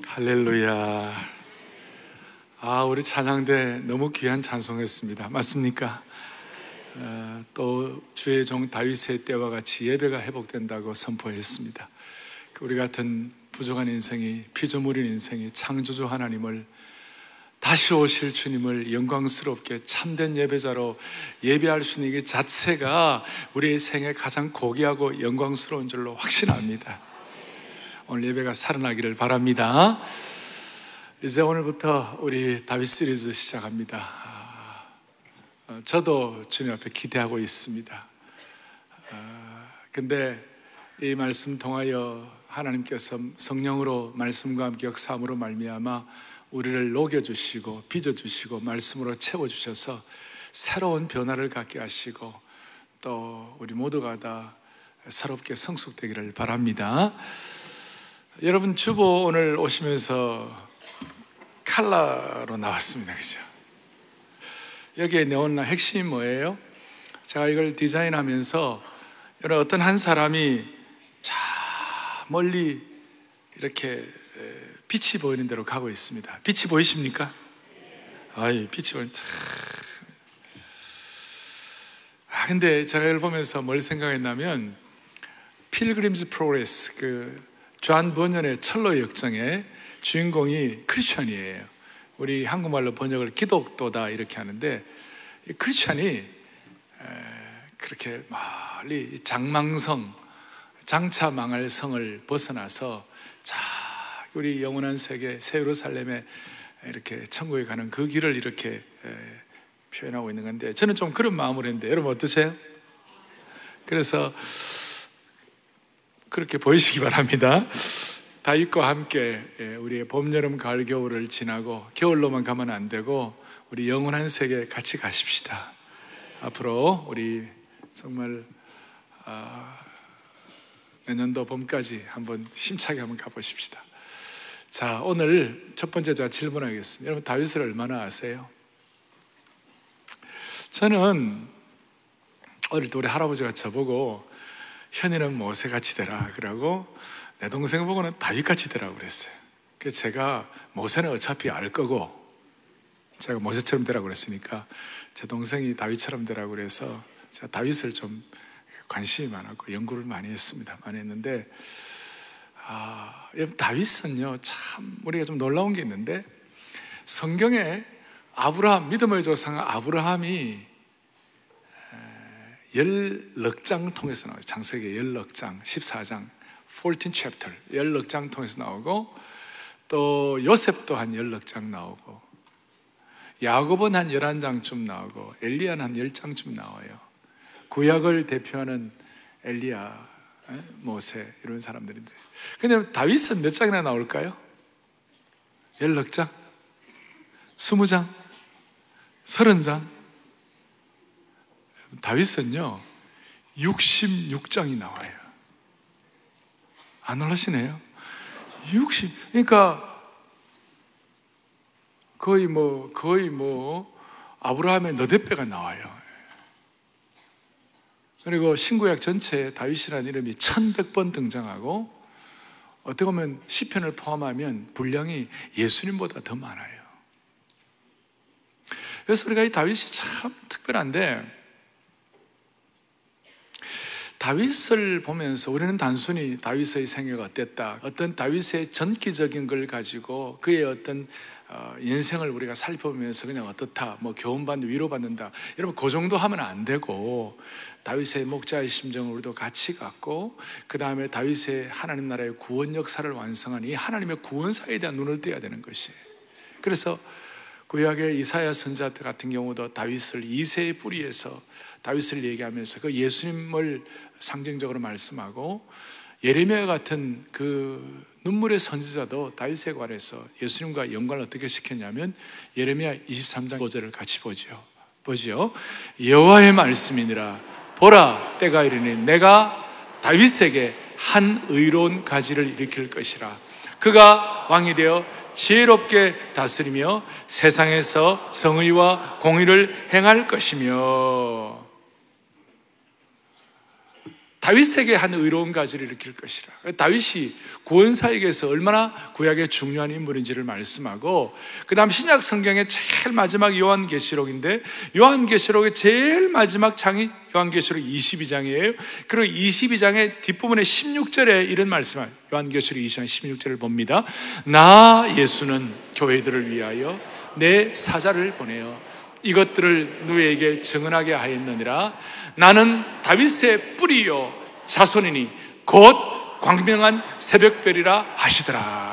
할렐루야. 아, 우리 찬양대 너무 귀한 찬송했습니다. 맞습니까? 어, 또 주의 종 다윗의 때와 같이 예배가 회복된다고 선포했습니다. 우리 같은 부족한 인생이 피조물인 인생이 창조주 하나님을 다시 오실 주님을 영광스럽게 참된 예배자로 예배할 수 있는 게 자체가 우리의 생에 가장 고귀하고 영광스러운 줄로 확신합니다. 오늘 예배가 살아나기를 바랍니다. 이제 오늘부터 우리 다윗 시리즈 시작합니다. 아, 어, 저도 주님 앞에 기대하고 있습니다. 아, 근데 이 말씀 통하여 하나님께서 성령으로 말씀과 함께 역사함으로 말미암아 우리를 녹여주시고 빚어주시고 말씀으로 채워주셔서 새로운 변화를 갖게 하시고 또 우리 모두가 다 새롭게 성숙되기를 바랍니다. 여러분 주보 오늘 오시면서 칼라로 나왔습니다. 그죠? 여기에 내온 핵심이 뭐예요? 제가 이걸 디자인하면서 여러분 어떤 한 사람이 자 멀리 이렇게 빛이 보이는 대로 가고 있습니다. 빛이 보이십니까? 아이, 빛이 보이는, 아, 근데 제가 이걸 보면서 뭘 생각했냐면, Pilgrim's Progress, 그, 존 버니언의 천로 역정의 주인공이 크리스천이에요. 우리 한국말로 번역을 기독도다 이렇게 하는데, 크리스천이 그렇게 멀리 장망성, 장차 망할 성을 벗어나서 자 우리 영원한 세계 새 예루살렘에 이렇게 천국에 가는 그 길을 이렇게 표현하고 있는 건데 저는 좀 그런 마음을 했는데 여러분 어떠세요? 그래서 그렇게 보이시기 바랍니다. 다윗과 함께 우리의 봄, 여름, 가을, 겨울을 지나고 겨울로만 가면 안 되고 우리 영원한 세계 같이 가십시다. 앞으로 우리 정말 아, 내년도 봄까지 한번 힘차게 한번 가보십시다. 자, 오늘 첫 번째 제가 질문하겠습니다. 여러분, 다윗을 얼마나 아세요? 저는 어릴 때 우리 할아버지가 저보고 현이는 모세같이 되라. 그러고 내 동생 보고는 다윗같이 되라고 그랬어요. 그래서 제가 모세는 어차피 알 거고 제가 모세처럼 되라고 그랬으니까 제 동생이 다윗처럼 되라고 그래서 제가 다윗을 좀 관심이 많았고 연구를 많이 했습니다. 많이 했는데 아, 다윗은요, 참, 우리가 좀 놀라운 게 있는데, 성경에 아브라함, 믿음의 조상 아브라함이 열넉장 통해서 나와요. 장세기 열넉장, 14장, 14 chapter, 열넉장 통해서 나오고, 또 요셉도 한 열넉장 나오고, 야곱은 한 11장쯤 나오고, 엘리야는 한 10장쯤 나와요. 구약을 대표하는 엘리야, 모세, 이런 사람들인데. 근데 다윗은 몇 장이나 나올까요? 열넉 장? 스무 장? 서른 장? 다윗은요, 66장이 나와요. 안 놀라시네요? 60, 그러니까, 거의 뭐, 거의 뭐, 아브라함의 너댓 배가 나와요. 그리고 신구약 전체에 다윗이라는 이름이 1100번 등장하고 어떻게 보면 시편을 포함하면 분량이 예수님보다 더 많아요. 그래서 우리가 이 다윗이 참 특별한데 다윗을 보면서 우리는 단순히 다윗의 생애가 어땠다, 어떤 다윗의 전기적인 걸 가지고 그의 어떤 어, 인생을 우리가 살펴보면서 그냥 어떻다, 뭐 교훈받는 위로받는다. 여러분 그 정도 하면 안 되고 다윗의 목자의 심정을 우리도 같이 갖고 그 다음에 다윗의 하나님 나라의 구원 역사를 완성한 이 하나님의 구원사에 대한 눈을 떼야 되는 것이에요. 그래서 구약의 이사야 선자 같은 경우도 다윗을 이세의 뿌리에서 다윗을 얘기하면서 그 예수님을 상징적으로 말씀하고 예레미야 같은 그 눈물의 선지자도 다윗에 관해서 예수님과 연관을 어떻게 시켰냐면 예레미야 23장 5절을 같이 보죠. 보죠. 여호와의 말씀이니라 보라 때가 이르니 내가 다윗에게 한 의로운 가지를 일으킬 것이라 그가 왕이 되어 지혜롭게 다스리며 세상에서 정의와 공의를 행할 것이며 다윗에게 한 의로운 가지를 일으킬 것이라. 다윗이 구원사에게서 얼마나 구약의 중요한 인물인지를 말씀하고, 그 다음 신약 성경의 제일 마지막 요한계시록인데, 요한계시록의 제일 마지막 장이 요한계시록 22장이에요. 그리고 22장의 뒷부분에 16절에 이런 말씀을, 요한계시록 22장 16절을 봅니다. 나 예수는 교회들을 위하여 내 사자를 보내어 이것들을 누에게 증언하게 하였느니라 나는 다윗의 뿌리요 자손이니 곧 광명한 새벽별이라 하시더라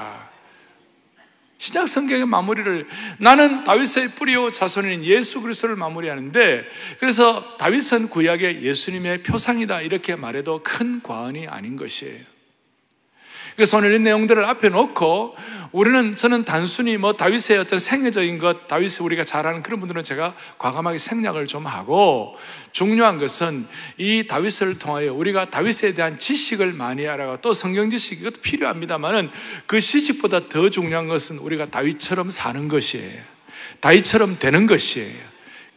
신약 성경의 마무리를 나는 다윗의 뿌리요 자손인 예수 그리스도를 마무리하는데 그래서 다윗은 구약의 예수님의 표상이다 이렇게 말해도 큰 과언이 아닌 것이에요. 오늘 이 내용들을 앞에 놓고 우리는 저는 단순히 뭐 다윗의 어떤 생애적인 것, 다윗을 우리가 잘 아는 그런 분들은 제가 과감하게 생략을 좀 하고 중요한 것은 이 다윗을 통하여 우리가 다윗에 대한 지식을 많이 알아가 또 성경 지식 이 것도 필요합니다만은 그 지식보다 더 중요한 것은 우리가 다윗처럼 사는 것이에요. 다윗처럼 되는 것이에요.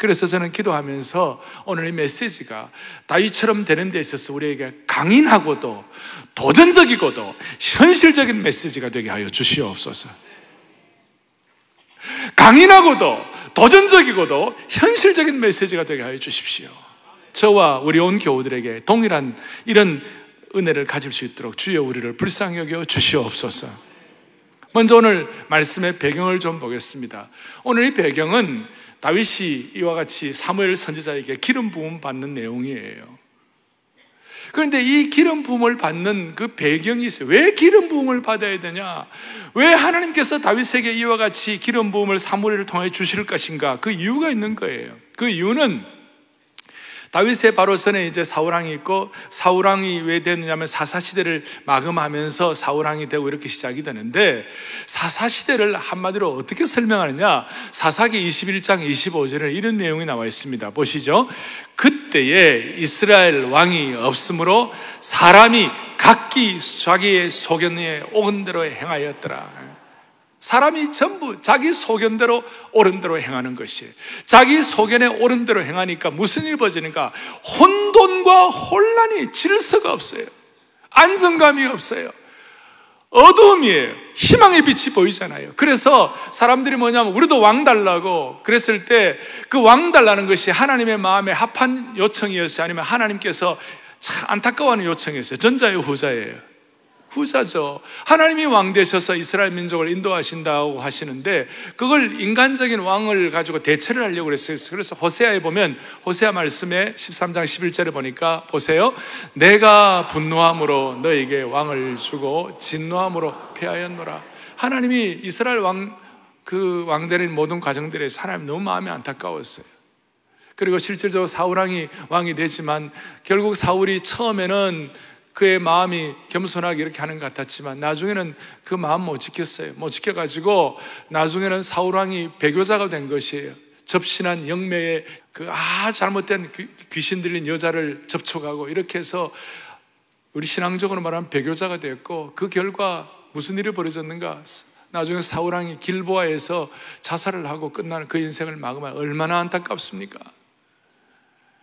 그래서 저는 기도하면서 오늘 이 메시지가 다윗처럼 되는 데 있어서 우리에게 강인하고도 도전적이고도 현실적인 메시지가 되게 하여 주시옵소서. 강인하고도 도전적이고도 현실적인 메시지가 되게 하여 주십시오. 저와 우리 온 교우들에게 동일한 이런 은혜를 가질 수 있도록 주여 우리를 불쌍히 여겨 주시옵소서. 먼저 오늘 말씀의 배경을 좀 보겠습니다. 오늘 이 배경은 다윗이 이와 같이 사무엘 선지자에게 기름 부음 받는 내용이에요. 그런데 이 기름 부음을 받는 그 배경이 있어요. 왜 기름 부음을 받아야 되냐? 왜 하나님께서 다윗에게 이와 같이 기름 부음을 사무엘을 통해 주실 것인가? 그 이유가 있는 거예요. 그 이유는 다윗의 바로 전에 이제 사울왕이 있고 사울왕이 왜 되느냐면 사사 시대를 마감하면서 사울왕이 되고 이렇게 시작이 되는데 사사 시대를 한마디로 어떻게 설명하느냐? 사사기 21장 25절에 이런 내용이 나와 있습니다. 보시죠. 그때에 이스라엘 왕이 없으므로 사람이 각기 자기의 소견에 온 대로 행하였더라. 사람이 전부 자기 소견대로 옳은 대로 행하는 것이 자기 소견에 옳은 대로 행하니까 무슨 일이 벌어지는가? 혼돈과 혼란이 질서가 없어요. 안정감이 없어요. 어두움이에요. 희망의 빛이 보이잖아요. 그래서 사람들이 뭐냐면 우리도 왕 달라고 그랬을 때 그 왕 달라는 것이 하나님의 마음에 합한 요청이었어요. 아니면 하나님께서 참 안타까워하는 요청이었어요. 전자의 후자예요. 후자죠. 하나님이 왕 되셔서 이스라엘 민족을 인도하신다고 하시는데 그걸 인간적인 왕을 가지고 대체를 하려고 그랬어요. 그래서 호세아에 보면 호세아 말씀에 13장 11절에 보니까 보세요. 내가 분노함으로 너에게 왕을 주고 진노함으로 폐하였노라. 하나님이 이스라엘 왕, 그 왕되는 모든 과정들에 사람이 너무 마음이 안타까웠어요. 그리고 실질적으로 사울 왕이 왕이 되지만 결국 사울이 처음에는 그의 마음이 겸손하게 이렇게 하는 것 같았지만 나중에는 그 마음 못 지켰어요. 못 지켜가지고 나중에는 사울왕이 배교자가 된 것이에요. 접신한 영매의 그 아 잘못된 귀신 들린 여자를 접촉하고 이렇게 해서 우리 신앙적으로 말하면 배교자가 되었고 그 결과 무슨 일이 벌어졌는가? 나중에 사울왕이 길보아에서 자살을 하고 끝나는 그 인생을 막으면 얼마나 안타깝습니까?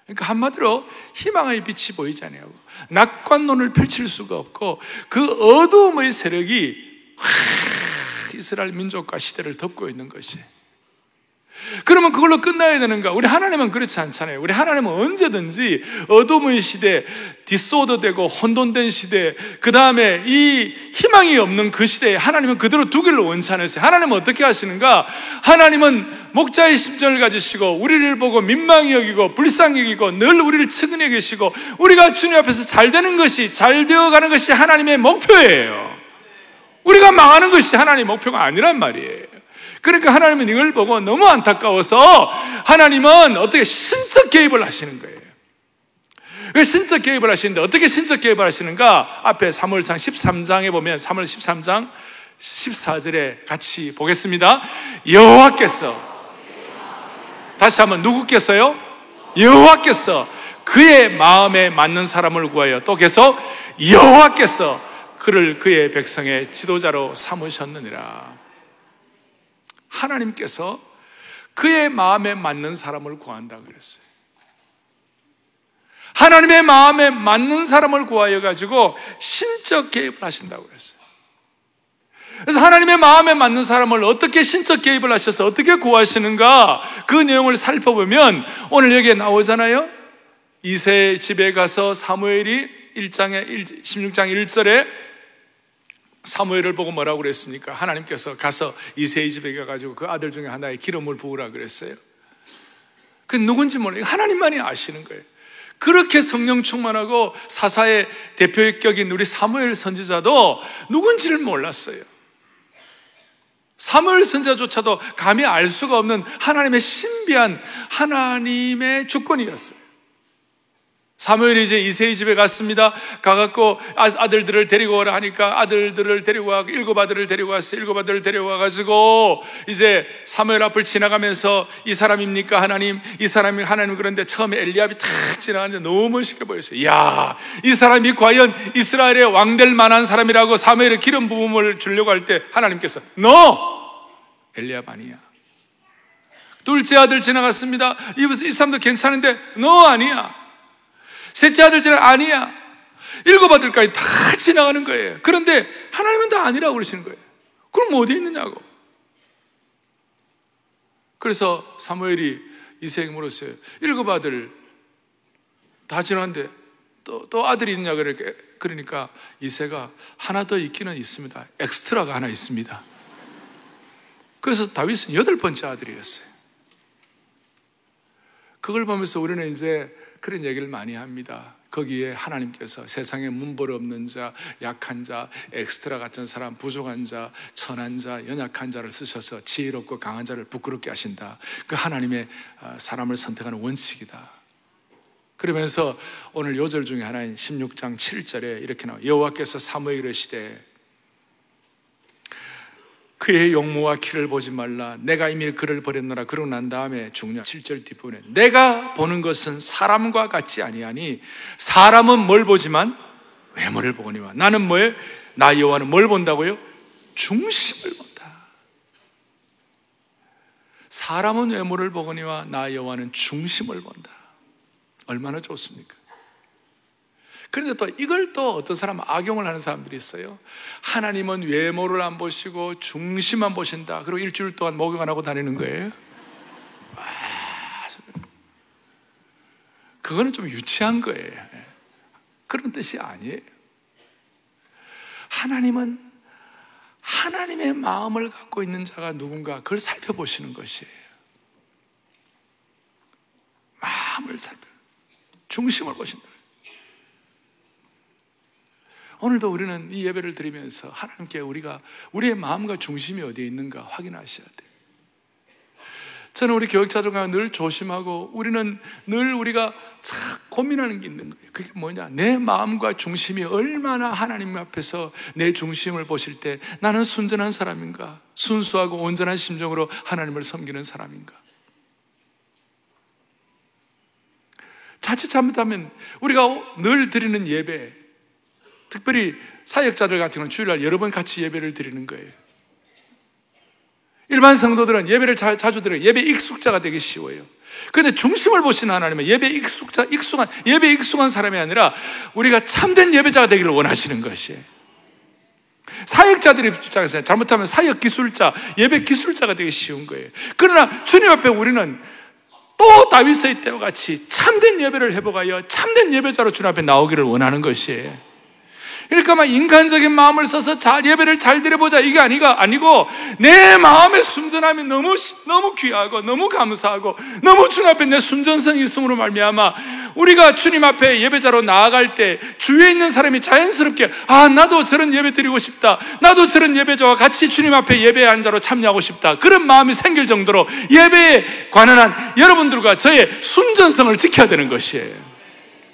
그러니까 한마디로 희망의 빛이 보이잖아요. 낙관론을 펼칠 수가 없고 그 어두움의 세력이 이스라엘 민족과 시대를 덮고 있는 것이. 그러면 그걸로 끝나야 되는가? 우리 하나님은 그렇지 않잖아요. 우리 하나님은 언제든지 어둠의 시대, 디소더되고 혼돈된 시대, 그 다음에 이 희망이 없는 그 시대에 하나님은 그대로 두기를 원치 않으세요. 하나님은 어떻게 하시는가? 하나님은 목자의 심정을 가지시고 우리를 보고 민망히 여기고 불쌍히 여기고 늘 우리를 측은해 계시고 우리가 주님 앞에서 잘 되는 것이 잘 되어가는 것이 하나님의 목표예요. 우리가 망하는 것이 하나님의 목표가 아니란 말이에요. 그러니까 하나님은 이걸 보고 너무 안타까워서 하나님은 어떻게 신적 개입을 하시는 거예요. 왜 신적 개입을 하시는데 어떻게 신적 개입을 하시는가? 앞에 3월상 13장에 보면 3월 13장 14절에 같이 보겠습니다. 여호와께서 다시 한번 누구께서요? 여호와께서 그의 마음에 맞는 사람을 구하여 또 계속 여호와께서 그를 그의 백성의 지도자로 삼으셨느니라. 하나님께서 그의 마음에 맞는 사람을 구한다 그랬어요. 하나님의 마음에 맞는 사람을 구하여 가지고 신적 개입을 하신다고 그랬어요. 그래서 하나님의 마음에 맞는 사람을 어떻게 신적 개입을 하셔서 어떻게 구하시는가 그 내용을 살펴보면 오늘 여기에 나오잖아요. 이세 집에 가서 사무엘이 1장에 16장 1절에 사무엘을 보고 뭐라고 그랬습니까? 하나님께서 가서 이세의 집에 가가지고 그 아들 중에 하나의 기름을 부으라 그랬어요. 그 누군지 몰라요. 하나님만이 아시는 거예요. 그렇게 성령 충만하고 사사의 대표격인 우리 사무엘 선지자도 누군지를 몰랐어요. 사무엘 선지자조차도 감히 알 수가 없는 하나님의 신비한 하나님의 주권이었어요. 사무엘이 이제 이세의 집에 갔습니다. 가갖고 아, 아들들을 데리고 오라 하니까 아들들을 데리고 와 일곱 아들을 데리고 왔어. 일곱 아들을 데리고 와가지고 이제 사무엘 앞을 지나가면서 이 사람입니까 하나님? 이 사람이 하나님 그런데 처음에 엘리압이 탁 지나가는데 너무 멋있게 보였어요. 야, 이 사람이 과연 이스라엘의 왕 될 만한 사람이라고 사무엘의 기름 부음을 주려고 할 때 하나님께서 너 엘리압 아니야. 둘째 아들 지나갔습니다. 이, 이 사람도 괜찮은데 너 아니야. 셋째 아들들은 아니야. 일곱 아들까지 다 지나가는 거예요. 그런데 하나님은 다 아니라고 그러시는 거예요. 그럼 어디 있느냐고. 그래서 사무엘이 이새에게 물었어요. 일곱 아들 다 지났는데 또, 또 아들이 있느냐 그렇게 그러니까 이새가 하나 더 있기는 있습니다. 엑스트라가 하나 있습니다. 그래서 다윗은 여덟 번째 아들이었어요. 그걸 보면서 우리는 이제 그런 얘기를 많이 합니다. 거기에 하나님께서 세상에 문벌 없는 자, 약한 자, 엑스트라 같은 사람, 부족한 자, 천한 자, 연약한 자를 쓰셔서 지혜롭고 강한 자를 부끄럽게 하신다. 그 하나님의 아, 사람을 선택하는 원칙이다. 그러면서 오늘 요절 중에 하나인 16장 7절에 이렇게 나와 여호와께서 사무엘을 시대 그의 용모와 키를 보지 말라. 내가 이미 그를 버렸노라. 그러고 난 다음에 중요한 7절 뒷부분에 내가 보는 것은 사람과 같지 아니하니 사람은 뭘 보지만 외모를 보거니와 나는 뭐에 나 여호와는 뭘 본다고요? 중심을 본다. 사람은 외모를 보거니와 나 여호와는 중심을 본다. 얼마나 좋습니까? 그런데 또 이걸 또 어떤 사람은 악용을 하는 사람들이 있어요. 하나님은 외모를 안 보시고 중심만 보신다. 그리고 일주일 동안 목욕 안 하고 다니는 거예요. 그거는 좀 유치한 거예요. 그런 뜻이 아니에요. 하나님은 하나님의 마음을 갖고 있는 자가 누군가 그걸 살펴보시는 것이에요. 마음을 살펴 중심을 보신다. 오늘도 우리는 이 예배를 드리면서 하나님께 우리가 우리의 마음과 중심이 어디에 있는가 확인하셔야 돼요. 저는 우리 교육자들과 늘 조심하고 우리는 늘 우리가 참 고민하는 게 있는 거예요. 그게 뭐냐? 내 마음과 중심이 얼마나 하나님 앞에서 내 중심을 보실 때 나는 순전한 사람인가? 순수하고 온전한 심정으로 하나님을 섬기는 사람인가? 자칫 잘못하면 우리가 늘 드리는 예배, 특별히 사역자들 같은 경우는 주일날 여러 번 같이 예배를 드리는 거예요. 일반 성도들은 예배를 자, 주 드려요. 예배 익숙자가 되기 쉬워요. 그런데 중심을 보시는 하나님은 예배 익숙자, 익숙한, 예배 익숙한 사람이 아니라 우리가 참된 예배자가 되기를 원하시는 것이에요. 사역자들 입장에서 잘못하면 사역 기술자, 예배 기술자가 되기 쉬운 거예요. 그러나 주님 앞에 우리는 또 다윗의 때와 같이 참된 예배를 회복하여 참된 예배자로 주님 앞에 나오기를 원하는 것이에요. 그러니까 막 인간적인 마음을 써서 잘 예배를 잘 드려보자 이게 아니가 아니고 내 마음의 순전함이 너무 너무 귀하고 너무 감사하고 너무 주님 앞에 내 순전성이 있음으로 말미암아 우리가 주님 앞에 예배자로 나아갈 때 주위에 있는 사람이 자연스럽게 아 나도 저런 예배 드리고 싶다 나도 저런 예배자와 같이 주님 앞에 예배 한 자로 참여하고 싶다 그런 마음이 생길 정도로 예배에 관한 여러분들과 저의 순전성을 지켜야 되는 것이에요.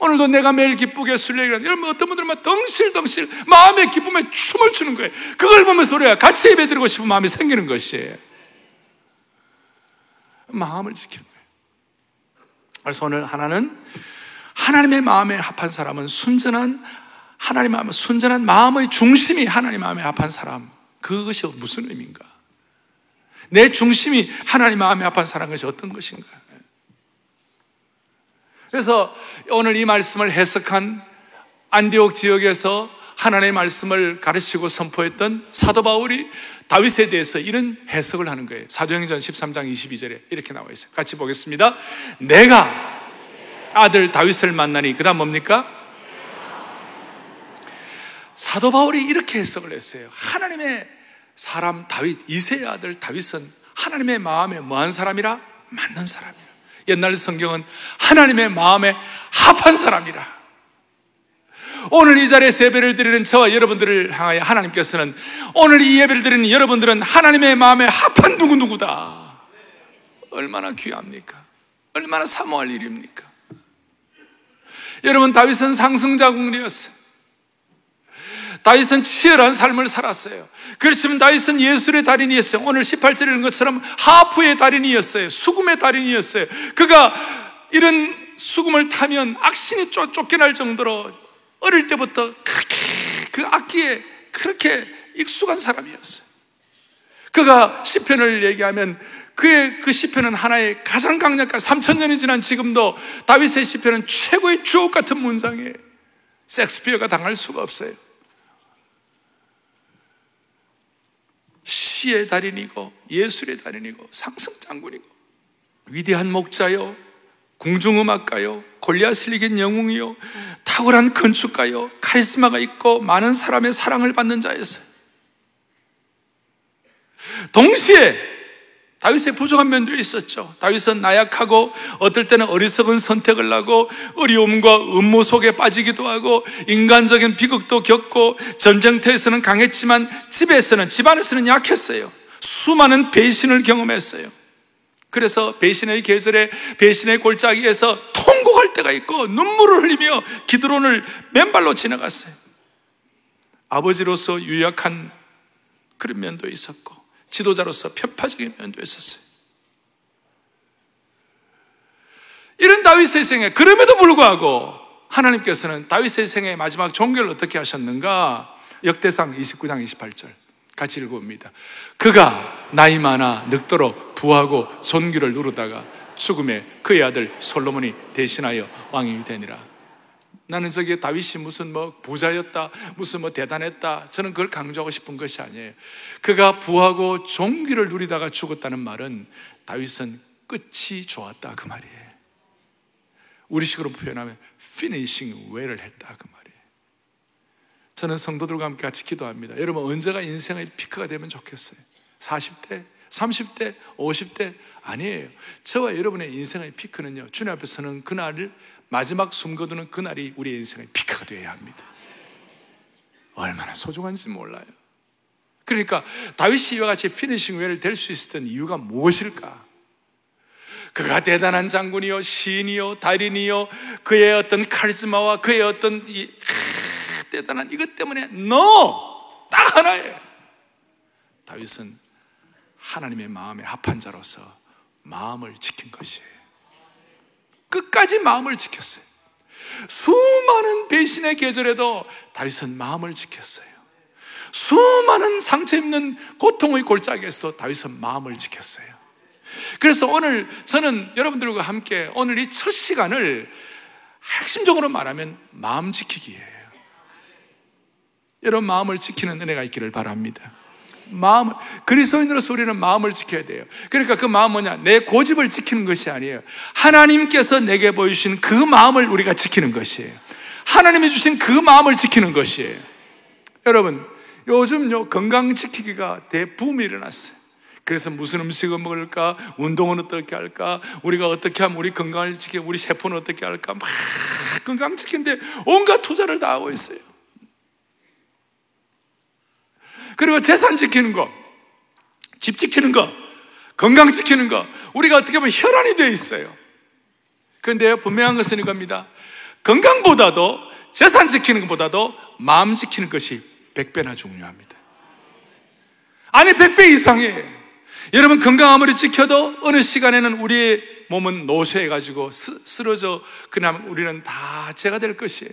오늘도 내가 매일 기쁘게 순례기라 여러분 어떤 분들은 막 덩실덩실 마음의 기쁨에 춤을 추는 거예요. 그걸 보면서 우리가 같이 예배 드리고 싶은 마음이 생기는 것이에요. 마음을 지키는 거예요. 그래서 오늘 하나는 하나님의 마음에 합한 사람은 순전한 하나님 마음, 순전한 마음의 중심이 하나님 마음에 합한 사람. 그것이 무슨 의미인가? 내 중심이 하나님 마음에 합한 사람 것이 어떤 것인가? 그래서 오늘 이 말씀을 해석한 안디옥 지역에서 하나님의 말씀을 가르치고 선포했던 사도 바울이 다윗에 대해서 이런 해석을 하는 거예요. 사도행전 13장 22절에 이렇게 나와 있어요. 같이 보겠습니다. 내가 아들 다윗을 만나니 그다음 뭡니까? 사도 바울이 이렇게 해석을 했어요. 하나님의 사람 다윗 이세의 아들 다윗은 하나님의 마음에 뭐한 사람이라 맞는 사람이라. 옛날 성경은 하나님의 마음에 합한 사람이라. 오늘 이 자리에 예배를 드리는 저와 여러분들을 향하여 하나님께서는 오늘 이 예배를 드리는 여러분들은 하나님의 마음에 합한 누구누구다. 얼마나 귀합니까? 얼마나 사모할 일입니까? 여러분, 다윗은 상승자국이었어요. 다윗은 치열한 삶을 살았어요. 그렇지만 다윗은 예술의 달인이었어요. 오늘 18절에 있는 것처럼 하프의 달인이었어요. 수금의 달인이었어요. 그가 이런 수금을 타면 악신이 쫓겨날 정도로 어릴 때부터 그렇게 그 악기에 그렇게 익숙한 사람이었어요. 그가 시편을 얘기하면 그의 그 시편은 하나의 가장 강력한 3천 년이 지난 지금도 다윗의 시편은 최고의 주옥 같은 문장이에요. 섹스피어가 당할 수가 없어요. 시의 달인이고 예술의 달인이고 상승 장군이고 위대한 목자요 궁중음악가요 골리앗을 이긴 영웅이요 탁월한 건축가요 카리스마가 있고 많은 사람의 사랑을 받는 자였어요. 동시에 다윗의 부족한 면도 있었죠. 다윗은 나약하고 어떨 때는 어리석은 선택을 하고 어려움과 음모 속에 빠지기도 하고 인간적인 비극도 겪고 전쟁터에서는 강했지만 집에서는 집안에서는 약했어요. 수많은 배신을 경험했어요. 그래서 배신의 계절에 배신의 골짜기에서 통곡할 때가 있고 눈물을 흘리며 기드론을 맨발로 지나갔어요. 아버지로서 유약한 그런 면도 있었고 지도자로서 편파적인 면도 있었어요. 이런 다윗의 생애 그럼에도 불구하고 하나님께서는 다윗의 생애 마지막 종결을 어떻게 하셨는가? 역대상 29장 28절. 같이 읽어봅니다. 그가 나이 많아 늙도록 부하고 존귀를 누르다가 죽음에 그의 아들 솔로몬이 대신하여 왕이 되니라. 나는 저게 다윗이 무슨 뭐 부자였다, 무슨 뭐 대단했다. 저는 그걸 강조하고 싶은 것이 아니에요. 그가 부하고 존귀를 누리다가 죽었다는 말은 다윗은 끝이 좋았다 그 말이에요. 우리식으로 표현하면 finishing well을 했다 그 말이에요. 저는 성도들과 함께 같이 기도합니다. 여러분 언제가 인생의 피크가 되면 좋겠어요? 40대, 30대, 50대 아니에요. 저와 여러분의 인생의 피크는요. 주님 앞에 서는 그날을 마지막 숨 거두는 그날이 우리 인생의 피크가 되어야 합니다. 얼마나 소중한지 몰라요. 그러니까 다윗이 이와 같이 피니싱 웨를 될 수 있었던 이유가 무엇일까? 그가 대단한 장군이요, 시인이요, 달인이요, 그의 어떤 카리스마와 그의 어떤 이, 대단한 이것 때문에 no! 딱 하나예요. 다윗은 하나님의 마음에 합한 자로서 마음을 지킨 것이에요. 끝까지 마음을 지켰어요. 수많은 배신의 계절에도 다윗은 마음을 지켰어요. 수많은 상처 입는 고통의 골짜기에서도 다윗은 마음을 지켰어요. 그래서 오늘 저는 여러분들과 함께 오늘 이 첫 시간을 핵심적으로 말하면 마음 지키기예요. 여러분 마음을 지키는 은혜가 있기를 바랍니다. 마음을 그리스도인으로서 우리는 마음을 지켜야 돼요. 그러니까 그 마음 뭐냐? 내 고집을 지키는 것이 아니에요. 하나님께서 내게 보여주신 그 마음을 우리가 지키는 것이에요. 하나님이 주신 그 마음을 지키는 것이에요. 여러분, 요즘요 건강 지키기가 대붐이 일어났어요. 그래서 무슨 음식을 먹을까? 운동은 어떻게 할까? 우리가 어떻게 하면 우리 건강을 지켜? 우리 세포는 어떻게 할까? 막 건강 지키는데 온갖 투자를 다 하고 있어요. 그리고 재산 지키는 거, 집 지키는 거, 건강 지키는 거, 우리가 어떻게 보면 혈안이 되어 있어요. 그런데 분명한 것은 이겁니다. 건강보다도 재산 지키는 것보다도 마음 지키는 것이 100배나 중요합니다. 아니, 100배 이상이에요. 여러분, 건강 아무리 지켜도 어느 시간에는 우리의 몸은 노쇠해가지고 쓰러져, 그냥 우리는 다 죄가 될 것이에요.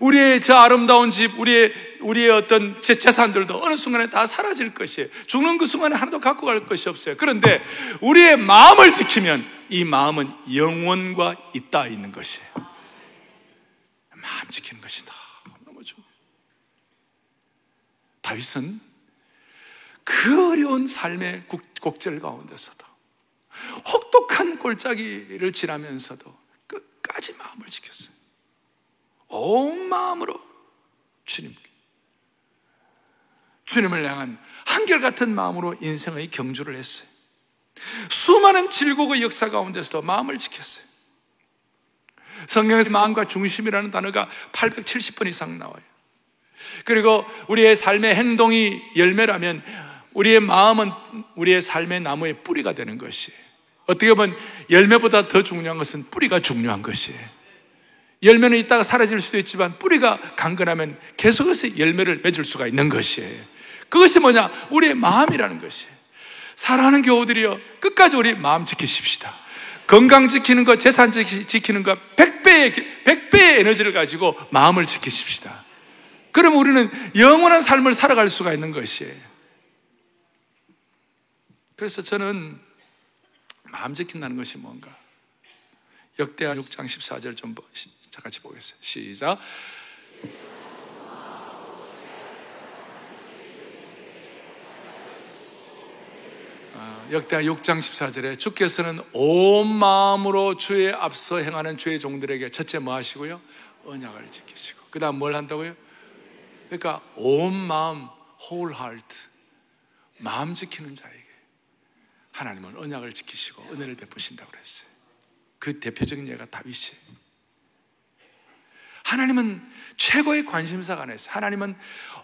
우리의 저 아름다운 집, 우리의, 우리의 어떤 제 재산들도 어느 순간에 다 사라질 것이에요. 죽는 그 순간에 하나도 갖고 갈 것이 없어요. 그런데 우리의 마음을 지키면 이 마음은 영원과 있다 있는 것이에요. 마음 지키는 것이 너무 좋아요. 다윗은 그 어려운 삶의 곡절 가운데서도 혹독한 골짜기를 지나면서도 끝까지 마음을 지켰어요. 온 마음으로 주님, 주님을 향한 한결같은 마음으로 인생의 경주를 했어요. 수많은 질곡의 역사 가운데서도 마음을 지켰어요. 성경에서 마음과 중심이라는 단어가 870번 이상 나와요. 그리고 우리의 삶의 행동이 열매라면 우리의 마음은 우리의 삶의 나무의 뿌리가 되는 것이에요. 어떻게 보면 열매보다 더 중요한 것은 뿌리가 중요한 것이에요. 열매는 있다가 사라질 수도 있지만 뿌리가 강건하면 계속해서 열매를 맺을 수가 있는 것이에요. 그것이 뭐냐? 우리의 마음이라는 것이에요. 사랑하는 교우들이여 끝까지 우리 마음 지키십시다. 건강 지키는 것, 재산 지키는 것, 100배의, 100배의 에너지를 가지고 마음을 지키십시다. 그럼 우리는 영원한 삶을 살아갈 수가 있는 것이에요. 그래서 저는 마음 지킨다는 것이 뭔가? 역대하 6장 14절 좀 같이 보겠어요. 시작. 아, 역대하 6장 14절에 주께서는 온 마음으로 주의 앞서 행하는 주의 종들에게 첫째 뭐 하시고요? 언약을 지키시고 그 다음 뭘 한다고요? 그러니까 온 마음, whole heart 마음 지키는 자에게 하나님은 언약을 지키시고 은혜를 베푸신다고 그랬어요 그 대표적인 예가 다윗이에요 하나님은 최고의 관심사가 있어요. 하나님은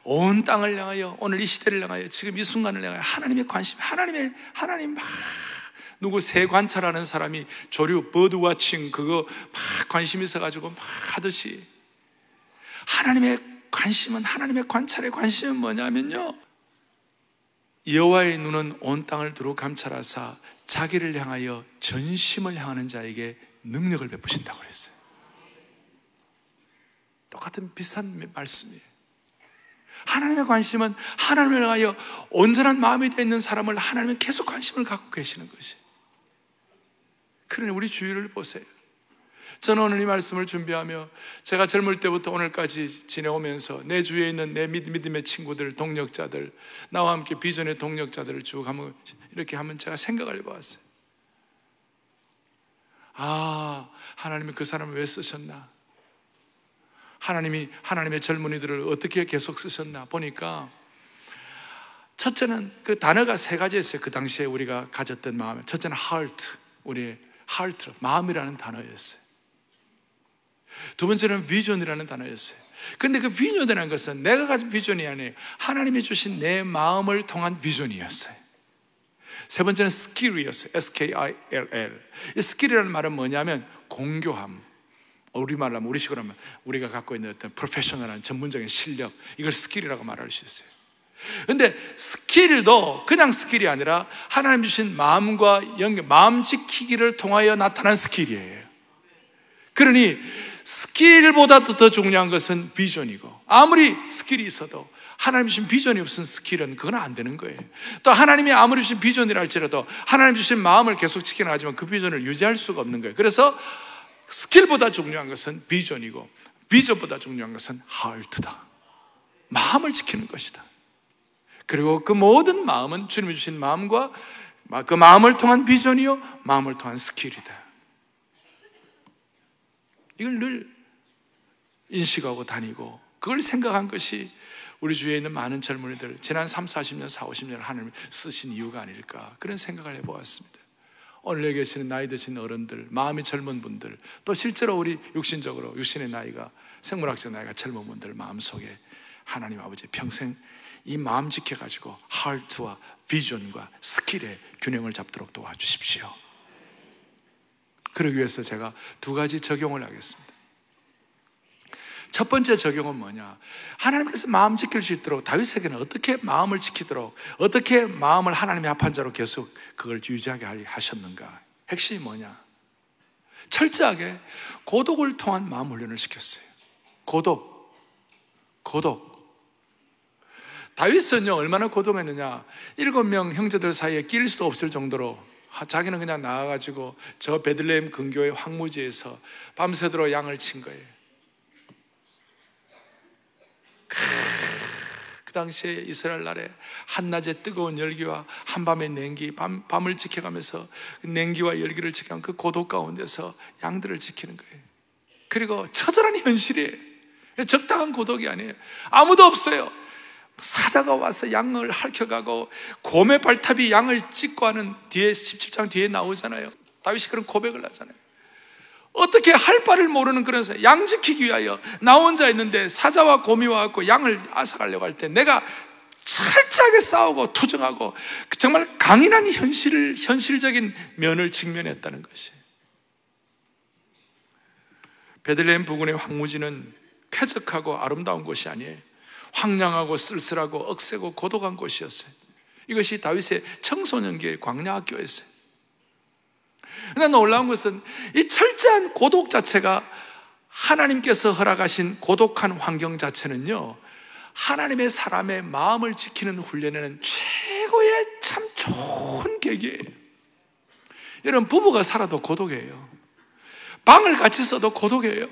온 땅을 향하여, 오늘 이 시대를 향하여, 지금 이 순간을 향하여 하나님의 관심, 하나님의, 하나님 막, 누구 새 관찰하는 사람이 조류, 버드와칭 그거 막 관심 있어 가지고 막 하듯이 하나님의 관심은, 하나님의 관찰의 관심은 뭐냐면요. 여호와의 눈은 온 땅을 두루 감찰하사 자기를 향하여 전심을 향하는 자에게 능력을 베푸신다고 그랬어요. 똑같은 비슷한 말씀이에요. 하나님의 관심은 하나님을 향하여 온전한 마음이 되어 있는 사람을 하나님은 계속 관심을 갖고 계시는 것이. 그러니 우리 주위를 보세요. 저는 오늘 이 말씀을 준비하며 제가 젊을 때부터 오늘까지 지내오면서 내 주위에 있는 내 믿음의 친구들, 동력자들, 나와 함께 비전의 동력자들을 쭉 하면 이렇게 하면 제가 생각을 해보았어요. 아, 하나님이 그 사람을 왜 쓰셨나? 하나님이 하나님의 젊은이들을 어떻게 계속 쓰셨나 보니까 첫째는 그 단어가 세 가지였어요. 그 당시에 우리가 가졌던 마음. 첫째는 heart, 우리의 heart, 마음이라는 단어였어요. 두 번째는 vision이라는 단어였어요. 근데 그 비전이라는 것은 내가 가진 비전이 아니에요. 하나님이 주신 내 마음을 통한 비전이었어요. 세 번째는 skill이었어요. S-K-I-L-L. 이 skill이라는 말은 뭐냐면 공교함, 우리말로 하면 우리식으로 하면 우리가 갖고 있는 어떤 프로페셔널한 전문적인 실력 이걸 skill이라고 말할 수 있어요. 근데 skill도 그냥 skill이 아니라 하나님 주신 마음과 연결, 마음 지키기를 통하여 나타난 skill이에요. 그러니 skill보다도 더 중요한 것은 비전이고 아무리 skill이 있어도 하나님 주신 비전이 없는 skill은 그건 안 되는 거예요. 또 하나님이 아무리 주신 비전이라 할지라도 하나님 주신 마음을 계속 지켜나가지 않으면 그 비전을 유지할 수가 없는 거예요. 그래서 skill보다 중요한 것은 비전이고 비전보다 중요한 것은 하트다. 마음을 지키는 것이다. 그리고 그 모든 마음은 주님이 주신 마음과 그 마음을 통한 비전이요, 마음을 통한 skill이다. 이걸 늘 인식하고 다니고 그걸 생각한 것이 우리 주위에 있는 많은 젊은이들 지난 3, 40년, 4, 50년 하나님 쓰신 이유가 아닐까 그런 생각을 해보았습니다. 오늘 여기 계시는 나이 드신 어른들, 마음이 젊은 분들, 또 실제로 우리 육신적으로, 육신의 나이가, 생물학적 나이가 젊은 분들 마음속에 하나님 아버지 평생 이 마음 지켜가지고 하트와 비전과 skill의 균형을 잡도록 도와주십시오. 그러기 위해서 제가 두 가지 적용을 하겠습니다. 첫 번째 적용은 뭐냐? 하나님께서 마음 지킬 수 있도록 다윗에게는 어떻게 마음을 지키도록 어떻게 마음을 하나님의 합한 자로 계속 그걸 유지하게 하셨는가? 핵심이 뭐냐? 철저하게 고독을 통한 마음 훈련을 시켰어요. 고독. 고독. 다윗은요, 얼마나 고독했느냐. 일곱 명 형제들 사이에 낄 수 없을 정도로 자기는 그냥 나와가지고 저 베들레헴 근교의 황무지에서 밤새도록 양을 친 거예요. 당시에 이스라엘 나라에 한낮에 뜨거운 열기와 한밤의 냉기, 밤, 밤을 지켜가면서 그 냉기와 열기를 지켜가면 그 고독 가운데서 양들을 지키는 거예요. 그리고 처절한 현실이에요. 적당한 고독이 아니에요. 아무도 없어요. 사자가 와서 양을 핥혀가고 곰의 발탑이 양을 찍고 하는 뒤에 17장 뒤에 나오잖아요. 다윗이 그런 고백을 하잖아요. 어떻게 할 바를 모르는 그런 사, 양 지키기 위하여 나 혼자 있는데 사자와 곰이 와갖고 양을 앗아가려고 할 때 내가 철저하게 싸우고 투정하고 정말 강인한 현실, 현실적인 면을 직면했다는 것이. 베들레헴 부근의 황무지는 쾌적하고 아름다운 곳이 아니에요. 황량하고 쓸쓸하고 억세고 고독한 곳이었어요. 이것이 다윗의 청소년기의 광야 학교였어요. 그러나 놀라운 것은 이 철저한 고독 자체가 하나님께서 허락하신 고독한 환경 자체는요, 하나님의 사람의 마음을 지키는 훈련에는 최고의 참 좋은 계기예요. 여러분, 부부가 살아도 고독해요. 방을 같이 써도 고독해요.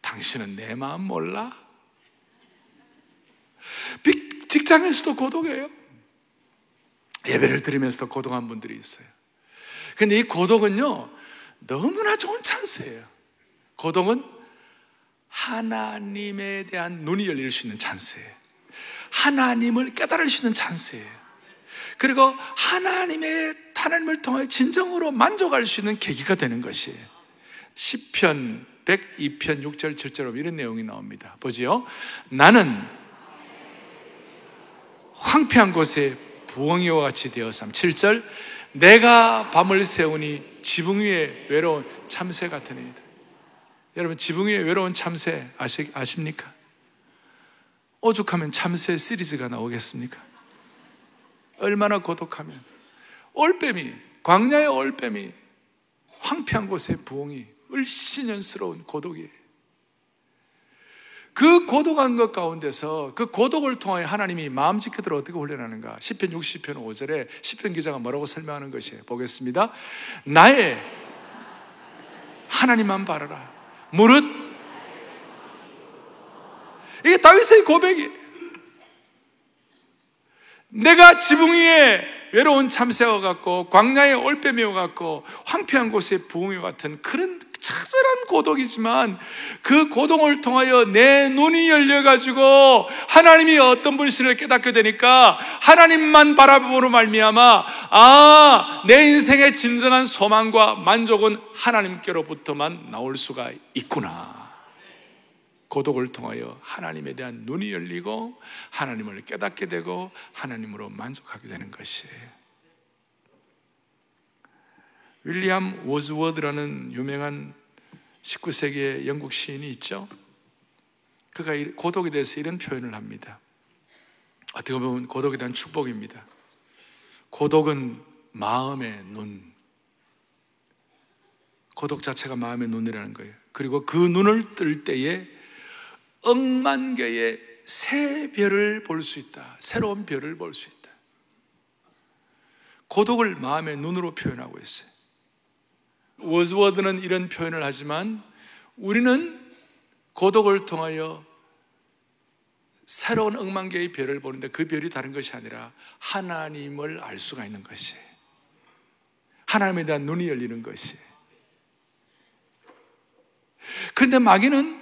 당신은 내 마음 몰라? 직장에서도 고독해요. 예배를 드리면서도 고독한 분들이 있어요. 근데 이 고독은요, 너무나 좋은 찬스예요. 고독은 하나님에 대한 눈이 열릴 수 있는 찬스예요. 하나님을 깨달을 수 있는 찬스예요. 그리고 하나님의 하나님을 통해 진정으로 만족할 수 있는 계기가 되는 것이에요. 10편 102편 6절 7절로 이런 내용이 나옵니다. 보지요. 나는 황폐한 곳에 부엉이와 같이 되었삼. 7절 내가 밤을 세우니 지붕 위에 외로운 참새 같은 이다. 여러분 지붕 위에 외로운 참새 아시, 아십니까? 오죽하면 참새 시리즈가 나오겠습니까? 얼마나 고독하면 올빼미 광야의 올빼미 황폐한 곳에 부엉이 을신연스러운 고독이에요. 그 고독한 것 가운데서 그 고독을 통하여 하나님이 마음 지켜들 어떻게 훈련하는가? 10편 60편 5절에 10편 기자가 뭐라고 설명하는 것이에요. 보겠습니다. 나의 하나님만 바라라. 무릇 이게 다윗의 고백이에요. 내가 지붕 위에 외로운 참새와 같고 광야의 올빼미와 같고 황폐한 곳에 부흥와 같은 그런 처절한 고독이지만 그 고독을 통하여 내 눈이 열려가지고 하나님이 어떤 분신을 깨닫게 되니까 하나님만 바라보므로 말미암아 아 내 인생의 진정한 소망과 만족은 하나님께로부터만 나올 수가 있구나. 고독을 통하여 하나님에 대한 눈이 열리고 하나님을 깨닫게 되고 하나님으로 만족하게 되는 것이에요. 윌리엄 워즈워드라는 유명한 19세기의 영국 시인이 있죠. 그가 고독에 대해서 이런 표현을 합니다. 어떻게 보면 고독에 대한 축복입니다. 고독은 마음의 눈. 고독 자체가 마음의 눈이라는 거예요. 그리고 그 눈을 뜰 때에 억만 개의 새 별을 볼 수 있다. 새로운 별을 볼 수 있다. 고독을 마음의 눈으로 표현하고 있어요. 워즈워드는 이런 표현을 하지만 우리는 고독을 통하여 새로운 억만 개의 별을 보는데 그 별이 다른 것이 아니라 하나님을 알 수가 있는 것이 하나님에 대한 눈이 열리는 것이 그런데 마귀는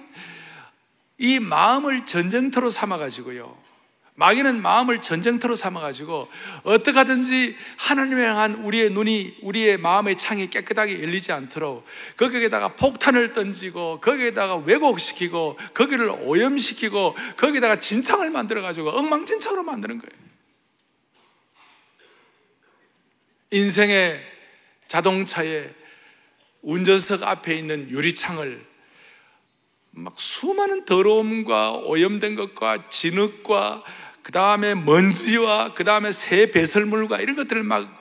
이 마음을 전쟁터로 삼아가지고요 마귀는 마음을 전쟁터로 삼아가지고 어떻게 하든지 하나님을 향한 우리의 눈이 우리의 마음의 창이 깨끗하게 열리지 않도록 거기에다가 폭탄을 던지고 거기에다가 왜곡시키고 거기를 오염시키고 거기에다가 진창을 만들어가지고 엉망진창으로 만드는 거예요. 인생의 자동차의 운전석 앞에 있는 유리창을 막 수많은 더러움과 오염된 것과 진흙과 그 다음에 먼지와 그 다음에 새 배설물과 이런 것들을 막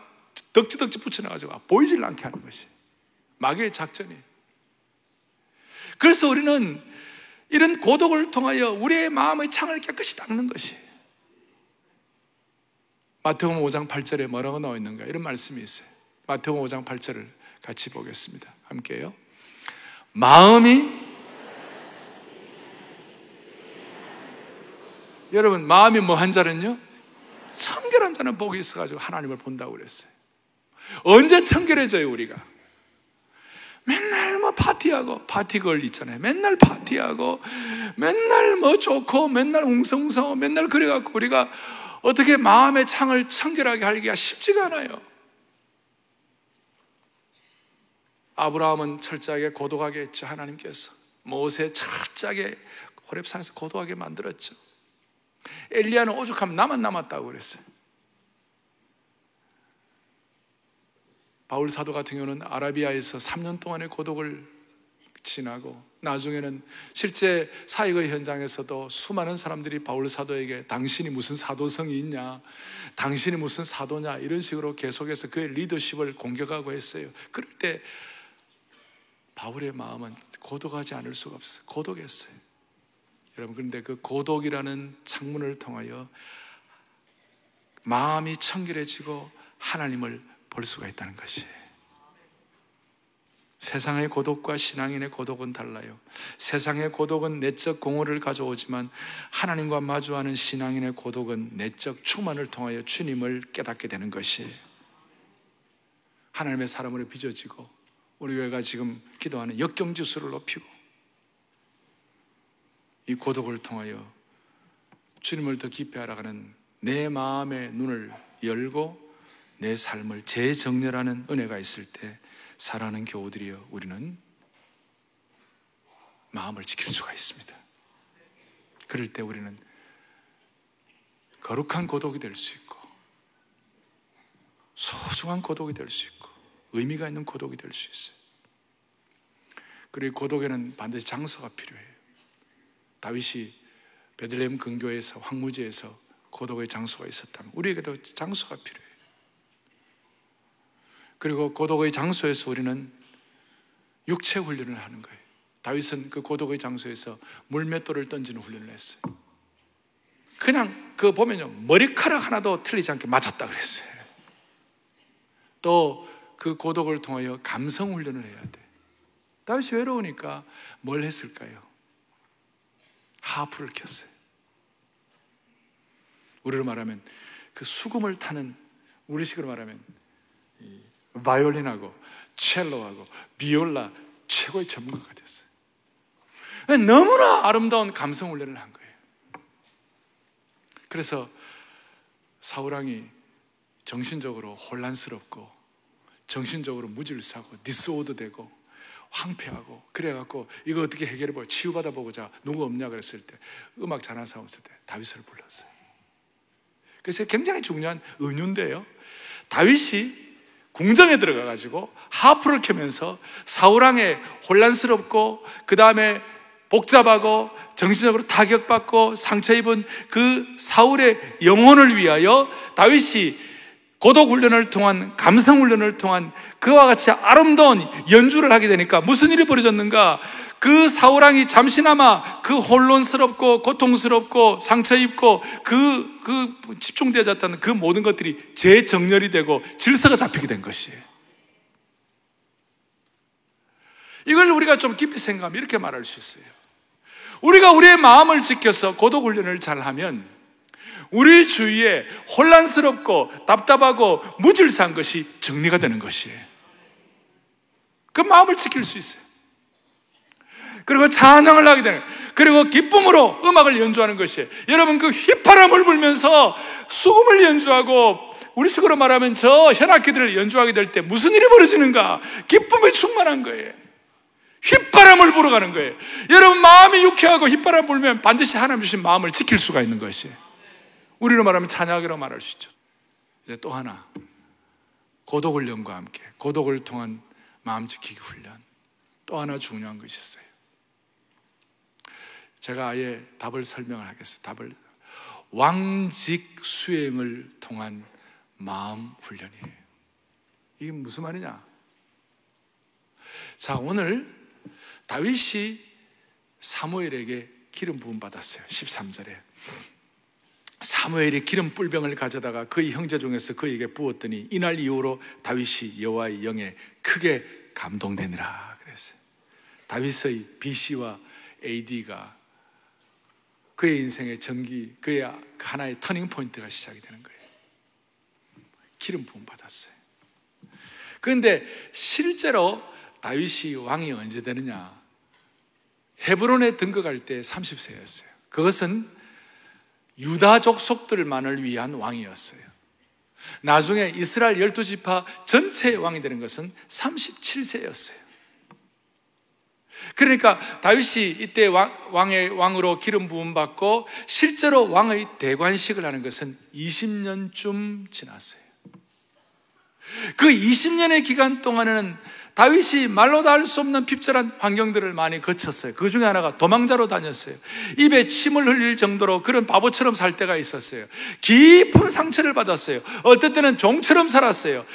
덕지덕지 붙여놔가지고 보이질 않게 하는 것이 마귀의 작전이. 그래서 우리는 이런 고독을 통하여 우리의 마음의 창을 깨끗이 닦는 것이 마태복음 5장 8절에 뭐라고 나와 있는가 이런 말씀이 있어요. 마태복음 5장 8절을 같이 보겠습니다. 함께요. 마음이 여러분 마음이 뭐한 자는요? 청결한 자는 복이 있어가지고 하나님을 본다고 그랬어요. 언제 청결해져요 우리가? 맨날 뭐 파티하고 파티걸 있잖아요. 맨날 파티하고 맨날 뭐 좋고 맨날 웅성웅성 맨날 그래갖고 우리가 어떻게 마음의 창을 청결하게 하기가 쉽지가 않아요. 아브라함은 철저하게 고독하게 했죠. 하나님께서 모세 철저하게 호렙산에서 고독하게 만들었죠. 엘리야는 오죽하면 나만 남았다고 그랬어요. 바울 사도 같은 경우는 아라비아에서 3년 동안의 고독을 지나고 나중에는 실제 사역의 현장에서도 수많은 사람들이 바울 사도에게 당신이 무슨 사도성이 있냐, 당신이 무슨 사도냐 이런 식으로 계속해서 그의 리더십을 공격하고 했어요. 그럴 때 바울의 마음은 고독하지 않을 수가 없어요. 고독했어요. 여러분 그런데 그 고독이라는 창문을 통하여 마음이 청결해지고 하나님을 볼 수가 있다는 것이에요. 세상의 고독과 신앙인의 고독은 달라요. 세상의 고독은 내적 공허를 가져오지만 하나님과 마주하는 신앙인의 고독은 내적 충만을 통하여 주님을 깨닫게 되는 것이 하나님의 사람으로 빚어지고 우리 교회가 지금 기도하는 역경지수를 높이고 이 고독을 통하여 주님을 더 깊이 알아가는 내 마음의 눈을 열고 내 삶을 재정렬하는 은혜가 있을 때 사랑하는 교우들이여 우리는 마음을 지킬 수가 있습니다. 그럴 때 우리는 거룩한 고독이 될 수 있고 소중한 고독이 될 수 있고 의미가 있는 고독이 될 수 있어요. 그리고 고독에는 반드시 장소가 필요해요. 다윗이 베들레헴 근교에서 황무지에서 고독의 장소가 있었다면 우리에게도 장소가 필요해요. 그리고 고독의 장소에서 우리는 육체 훈련을 하는 거예요. 다윗은 그 고독의 장소에서 물맷돌을 던지는 훈련을 했어요. 그냥 그 보면요 머리카락 하나도 틀리지 않게 맞았다 그랬어요. 또 그 고독을 통하여 감성 훈련을 해야 돼. 다윗이 외로우니까 뭘 했을까요? 하프를 켰어요. 우리로 말하면 그 수금을 타는 우리식으로 말하면 바이올린하고 첼로하고 비올라 최고의 전문가가 됐어요. 너무나 아름다운 감성 훈련을 한 거예요. 그래서 사울 왕이 정신적으로 혼란스럽고 정신적으로 무질서하고 disorder 되고 황폐하고 그래갖고 이거 어떻게 해결해 보고 치유받아 보고자 누구 없냐 그랬을 때 음악 잘하는 사람 없을 때 다윗을 불렀어요. 그래서 굉장히 중요한 은유인데요. 다윗이 궁정에 들어가 가지고 하프를 켜면서 사우랑에 혼란스럽고 그 다음에 복잡하고 정신적으로 타격받고 상처 입은 그 사울의 영혼을 위하여 다윗이 고독 훈련을 통한 감성 훈련을 통한 그와 같이 아름다운 연주를 하게 되니까 무슨 일이 벌어졌는가? 그 사우랑이 잠시나마 그 혼론스럽고 고통스럽고 상처 입고 그, 그 집중되어졌다는 그 모든 것들이 재정렬이 되고 질서가 잡히게 된 것이에요. 이걸 우리가 좀 깊이 생각하면 이렇게 말할 수 있어요. 우리가 우리의 마음을 지켜서 고독 훈련을 잘 하면 우리 주위에 혼란스럽고 답답하고 무질서한 것이 정리가 되는 것이에요. 그 마음을 지킬 수 있어요. 그리고 찬양을 하게 되는 그리고 기쁨으로 음악을 연주하는 것이에요. 여러분 그 휘파람을 불면서 수금을 연주하고 우리 식으로 말하면 저 현악기들을 연주하게 될 때 무슨 일이 벌어지는가? 기쁨에 충만한 거예요. 휘파람을 불어 가는 거예요. 여러분 마음이 유쾌하고 휘파람 불면 반드시 하나님 주신 마음을 지킬 수가 있는 것이에요. 우리로 말하면 찬양이라고 말할 수 있죠. 이제 또 하나 고독 훈련과 함께 고독을 통한 마음 지키기 훈련 또 하나 중요한 것이 있어요. 제가 아예 답을 설명을 하겠어요. 답을 왕직 수행을 통한 마음 훈련이에요. 이게 무슨 말이냐? 자, 오늘 다윗이 사무엘에게 기름 부음 받았어요. 13절에. 사무엘이 기름 뿔병을 가져다가 그의 형제 중에서 그에게 부었더니 이날 이후로 다윗이 여호와의 영에 크게 감동되니라 그랬어요. 다윗의 BC와 AD가 그의 인생의 전기, 그의 하나의 터닝 포인트가 시작이 되는 거예요. 기름 부음 받았어요. 그런데 실제로 다윗이 왕이 언제 되느냐? 헤브론에 등극할 때 30세였어요. 그것은 유다 족 속들만을 위한 왕이었어요. 나중에 이스라엘 12지파 전체의 왕이 되는 것은 37세였어요. 그러니까 다윗이 이때 왕, 의 왕으로 기름 부음 받고 실제로 왕의 대관식을 하는 것은 20년쯤 지났어요. 그 20년의 기간 동안에는 다윗이 말로 다 할 수 없는 핍절한 환경들을 많이 거쳤어요. 그 중에 하나가 도망자로 다녔어요. 입에 침을 흘릴 정도로 그런 바보처럼 살 때가 있었어요. 깊은 상처를 받았어요. 어떤 때는 종처럼 살았어요.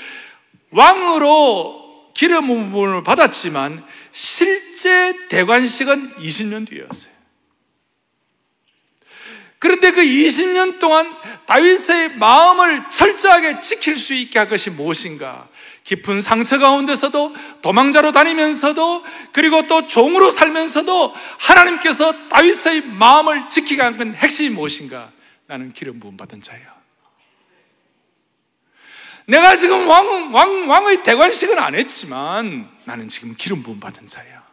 왕으로 기름 부분을 받았지만 실제 대관식은 20년 뒤였어요. 그런데 그 20년 동안 다윗의 마음을 철저하게 지킬 수 있게 할 것이 무엇인가? 깊은 상처 가운데서도 도망자로 다니면서도 그리고 또 종으로 살면서도 하나님께서 다윗의 마음을 지키게 한 건 핵심이 무엇인가? 나는 기름 부음 받은 자야. 내가 지금 왕, 왕, 왕의 대관식은 안 했지만 나는 지금 기름 부음 받은 자야.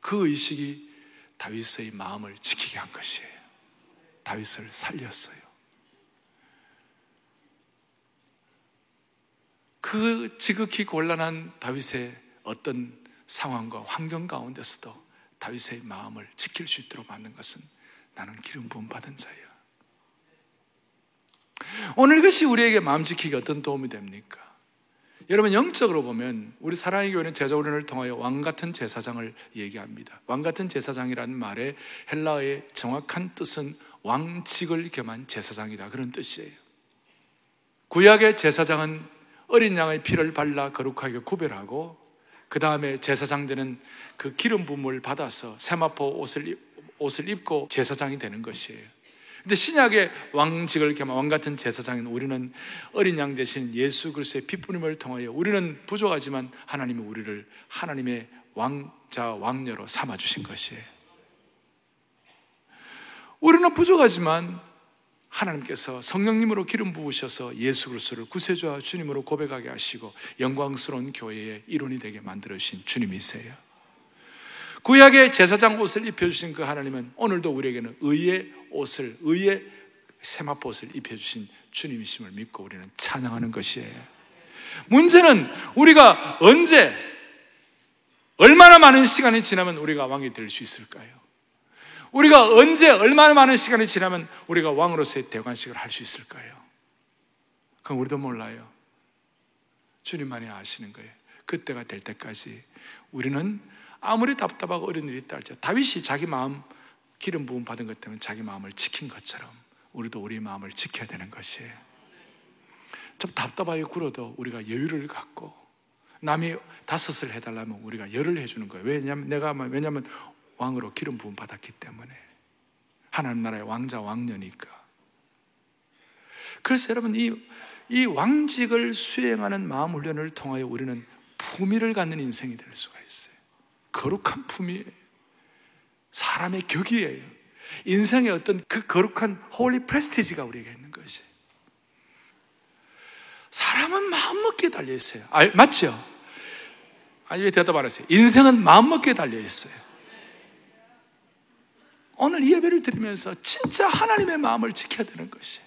그 의식이 다윗의 마음을 지키게 한 것이에요. 다윗을 살렸어요. 그 지극히 곤란한 다윗의 어떤 상황과 환경 가운데서도 다윗의 마음을 지킬 수 있도록 만든 것은 나는 기름 부음 받은 자야. 오늘 이것이 우리에게 마음 지키기 어떤 도움이 됩니까? 여러분 영적으로 보면 우리 사랑의 교회는 제자훈련을 통하여 왕 같은 제사장을 얘기합니다. 왕 같은 제사장이라는 말의 헬라어의 정확한 뜻은 왕직을 겸한 제사장이다 그런 뜻이에요. 구약의 제사장은 어린 양의 피를 발라 거룩하게 구별하고 그 다음에 제사장 되는 그 기름 부음을 받아서 세마포 옷을 옷을 입고 제사장이 되는 것이에요. 근데 신약의 왕직을 겸한 왕 같은 제사장인 우리는 어린 양 대신 예수 그리스도의 피부림을 통하여 우리는 부족하지만 하나님이 우리를 하나님의 왕자 왕녀로 삼아 주신 것이에요. 우리는 부족하지만 하나님께서 성령님으로 기름 부으셔서 예수 그리스도를 구세주와 주님으로 고백하게 하시고 영광스러운 교회의 일원이 되게 만들어 주신 주님이세요. 구약의 제사장 옷을 입혀 주신 그 하나님은 오늘도 우리에게는 의의 옷을, 의의 세마포옷을 입혀 주신 주님이심을 믿고 우리는 찬양하는 것이에요. 문제는 우리가 언제, 얼마나 많은 시간이 지나면 우리가 왕이 될 수 있을까요? 우리가 언제, 얼마나 많은 시간이 지나면 우리가 왕으로서의 대관식을 할 수 있을까요? 그건 우리도 몰라요. 주님만이 아시는 거예요. 그때가 될 때까지 우리는 아무리 답답하고 어려운 일이 있다 할지라도 다윗이 자기 마음 기름 부음 받은 것 때문에 자기 마음을 지킨 것처럼 우리도 우리 마음을 지켜야 되는 것이에요. 좀 답답하게 굴어도 우리가 여유를 갖고 남이 다섯을 해달라면 우리가 열을 해주는 거예요. 왜냐면 내가 왜냐면 왕으로 기름 부음 받았기 때문에 하나님 나라의 왕자 왕녀니까. 그래서 여러분 이, 이 왕직을 수행하는 마음 훈련을 통하여 우리는 품위를 갖는 인생이 될 수가 있어요. 거룩한 품위예요. 사람의 격이에요. 인생의 어떤 그 거룩한 holy prestige가 우리에게 있는 것이. 사람은 마음먹기에 달려 있어요. 아, 맞죠? 아니, 왜 대답 안 하세요? 인생은 마음먹기에 달려 있어요. 오늘 이 예배를 드리면서 진짜 하나님의 마음을 지켜야 되는 것이.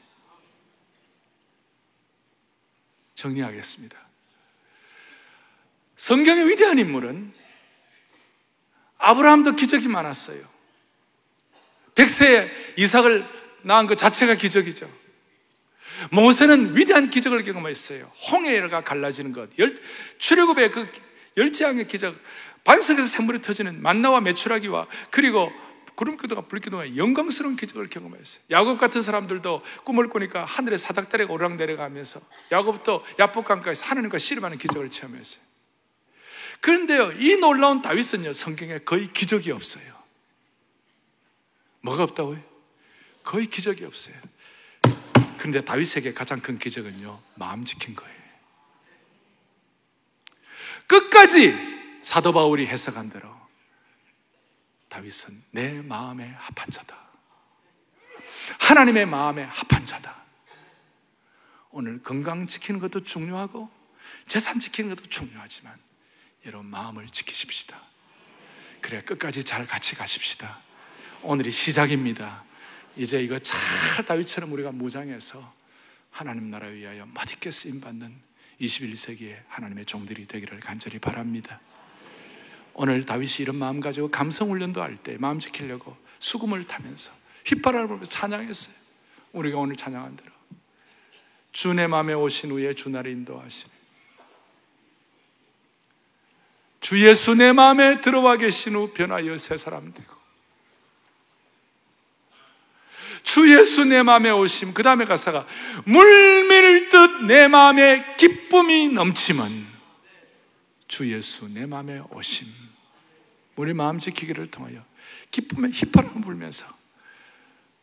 정리하겠습니다. 성경의 위대한 인물은 아브라함도 기적이 많았어요. 백세에 이삭을 낳은 것 자체가 기적이죠. 모세는 위대한 기적을 경험했어요. 홍해가 갈라지는 것, 열, 출애굽의 그 열지양의 기적, 반석에서 샘물이 터지는 만나와 메추라기와 그리고 구름 기도가 불기도가 영광스러운 기적을 경험했어요. 야곱 같은 사람들도 꿈을 꾸니까 하늘에 사닥다리가 오르락 내려가면서 야곱도 야복강가에서 하나님과 씨름하는 기적을 체험했어요. 그런데요, 이 놀라운 다윗은요, 성경에 거의 기적이 없어요. 뭐가 없다고요? 거의 기적이 없어요. 그런데 다윗에게 가장 큰 기적은요, 마음 지킨 거예요. 끝까지 사도 바울이 해석한 대로 다윗은 내 마음에 합한 자다. 하나님의 마음에 합한 자다. 오늘 건강 지키는 것도 중요하고 재산 지키는 것도 중요하지만 여러분 마음을 지키십시다. 그래 끝까지 잘 같이 가십시다. 오늘이 시작입니다. 이제 이거 잘 다윗처럼 우리가 무장해서 하나님 나라 위하여 멋있게 쓰임 받는 21세기의 하나님의 종들이 되기를 간절히 바랍니다. 오늘 다윗이 이런 마음 가지고 감성 훈련도 할 때 마음 지키려고 수금을 타면서 휘파람을 불면서 찬양했어요. 우리가 오늘 찬양한 대로 주 내 마음에 오신 후에 주 나를 인도하시네. 주 예수 내 마음에 들어와 계신 후 변하여 새 사람 되고 주 예수 내 마음에 오심 그 다음에 가사가 물밀 듯 내 마음에 기쁨이 넘치면 주 예수 내 마음에 오심 우리 마음 지키기를 통하여 기쁨의 휘파람 불면서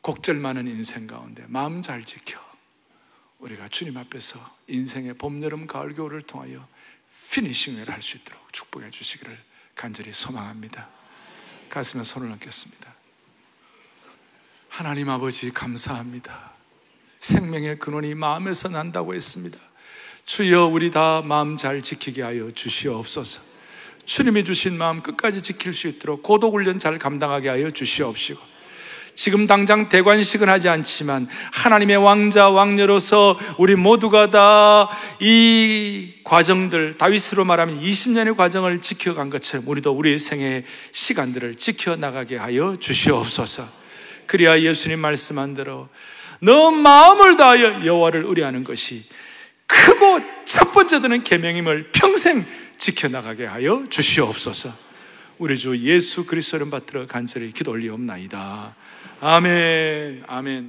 곡절 많은 인생 가운데 마음 잘 지켜 우리가 주님 앞에서 인생의 봄, 여름, 가을, 겨울을 통하여 피니싱을 할 수 있도록 축복해 주시기를 간절히 소망합니다. 가슴에 손을 얹겠습니다. 하나님 아버지 감사합니다. 생명의 근원이 마음에서 난다고 했습니다. 주여 우리 다 마음 잘 지키게 하여 주시옵소서. 주님이 주신 마음 끝까지 지킬 수 있도록 고독 훈련 잘 감당하게 하여 주시옵시고 지금 당장 대관식은 하지 않지만 하나님의 왕자 왕녀로서 우리 모두가 다 이 과정들 다윗으로 말하면 20년의 과정을 지켜간 것처럼 우리도 우리 생의 시간들을 지켜 나가게 하여 주시옵소서. 그리하 예수님 말씀한 대로 너 마음을 다하여 여호와를 의뢰하는 것이 크고 첫 번째 드는 계명임을 평생 지켜 나가게 하여 주시옵소서. 우리 주 예수 그리스도를 받들어 간절히 기도 올리옵나이다. 아멘, 아멘.